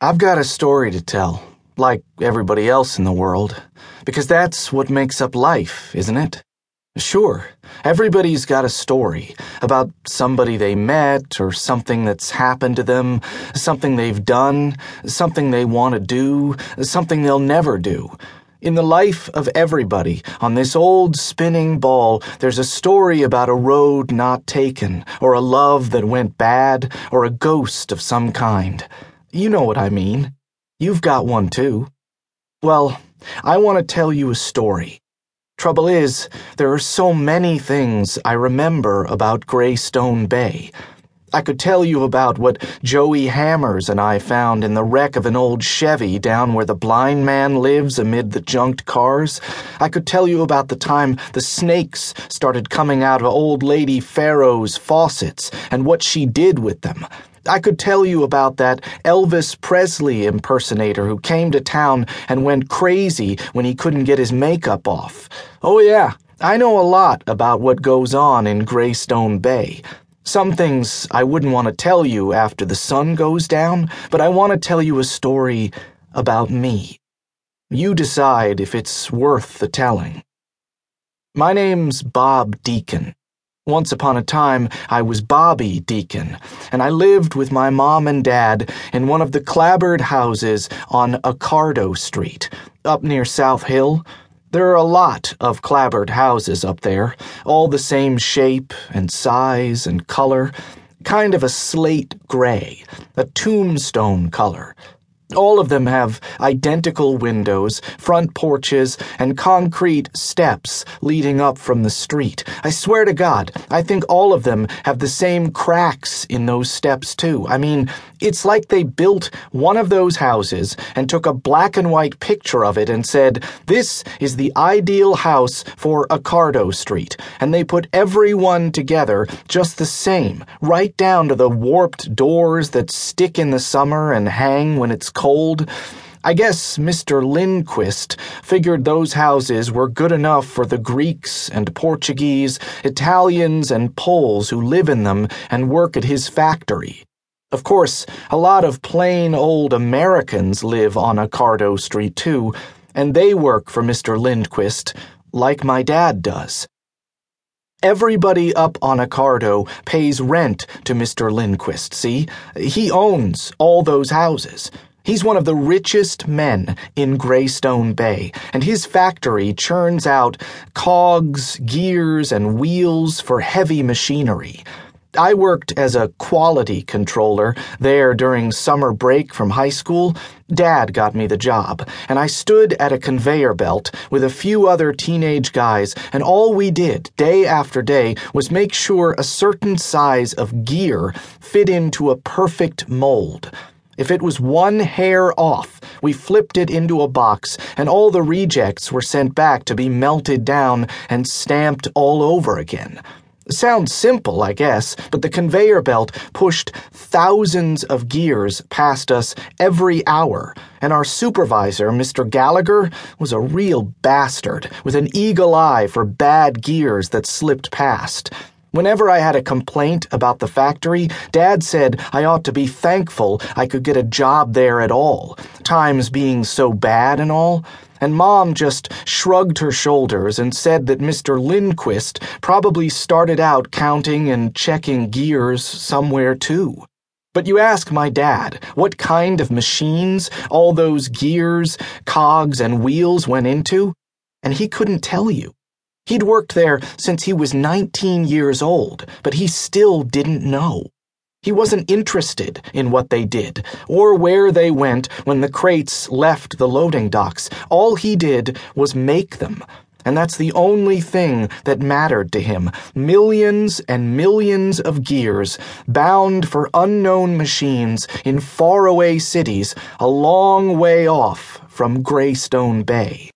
I've got a story to tell, like everybody else in the world, because that's what makes up life, isn't it? Sure, everybody's got a story about somebody they met or something that's happened to them, something they've done, something they want to do, something they'll never do. In the life of everybody, on this old spinning ball, there's a story about a road not taken, or a love that went bad, or a ghost of some kind. You know what I mean. You've got one too. Well, I want to tell you a story. Trouble is, there are so many things I remember about Greystone Bay. I could tell you about what Joey Hammers and I found in the wreck of an old Chevy down where the blind man lives amid the junked cars. I could tell you about the time the snakes started coming out of old lady Pharaoh's faucets and what she did with them. I could tell you about that Elvis Presley impersonator who came to town and went crazy when he couldn't get his makeup off. Oh, yeah, I know a lot about what goes on in Greystone Bay. Some things I wouldn't want to tell you after the sun goes down, but I want to tell you a story about me. You decide if it's worth the telling. My name's Bob Deacon. Once upon a time, I was Bobby Deacon, and I lived with my mom and dad in one of the clapboard houses on Accardo Street, up near South Hill. There are a lot of clapboard houses up there, all the same shape and size and color, kind of a slate gray, a tombstone color. All of them have identical windows, front porches, and concrete steps leading up from the street. I swear to God, I think all of them have the same cracks in those steps, too. I mean, it's like they built one of those houses and took a black and white picture of it and said, This is the ideal house for Accardo Street. And they put everyone together just the same, right down to the warped doors that stick in the summer and hang when it's cold. I guess Mr. Lindquist figured those houses were good enough for the Greeks and Portuguese, Italians and Poles who live in them and work at his factory. Of course, a lot of plain old Americans live on Accardo Street too, and they work for Mr. Lindquist, like my dad does. Everybody up on Accardo pays rent to Mr. Lindquist, see? He owns all those houses. He's one of the richest men in Greystone Bay, and his factory churns out cogs, gears, and wheels for heavy machinery. I worked as a quality controller there during summer break from high school. Dad got me the job, and I stood at a conveyor belt with a few other teenage guys, and all we did, day after day, was make sure a certain size of gear fit into a perfect mold. If it was one hair off, we flipped it into a box, and all the rejects were sent back to be melted down and stamped all over again. Sounds simple, I guess, but the conveyor belt pushed thousands of gears past us every hour, and our supervisor, Mr. Gallagher, was a real bastard with an eagle eye for bad gears that slipped past. Whenever I had a complaint about the factory, Dad said I ought to be thankful I could get a job there at all, times being so bad and all. And Mom just shrugged her shoulders and said that Mr. Lindquist probably started out counting and checking gears somewhere too. But you ask my dad what kind of machines all those gears, cogs, and wheels went into, and he couldn't tell you. He'd worked there since he was 19 years old, but he still didn't know. He wasn't interested in what they did or where they went when the crates left the loading docks. All he did was make them. And that's the only thing that mattered to him. Millions and millions of gears bound for unknown machines in faraway cities a long way off from Greystone Bay.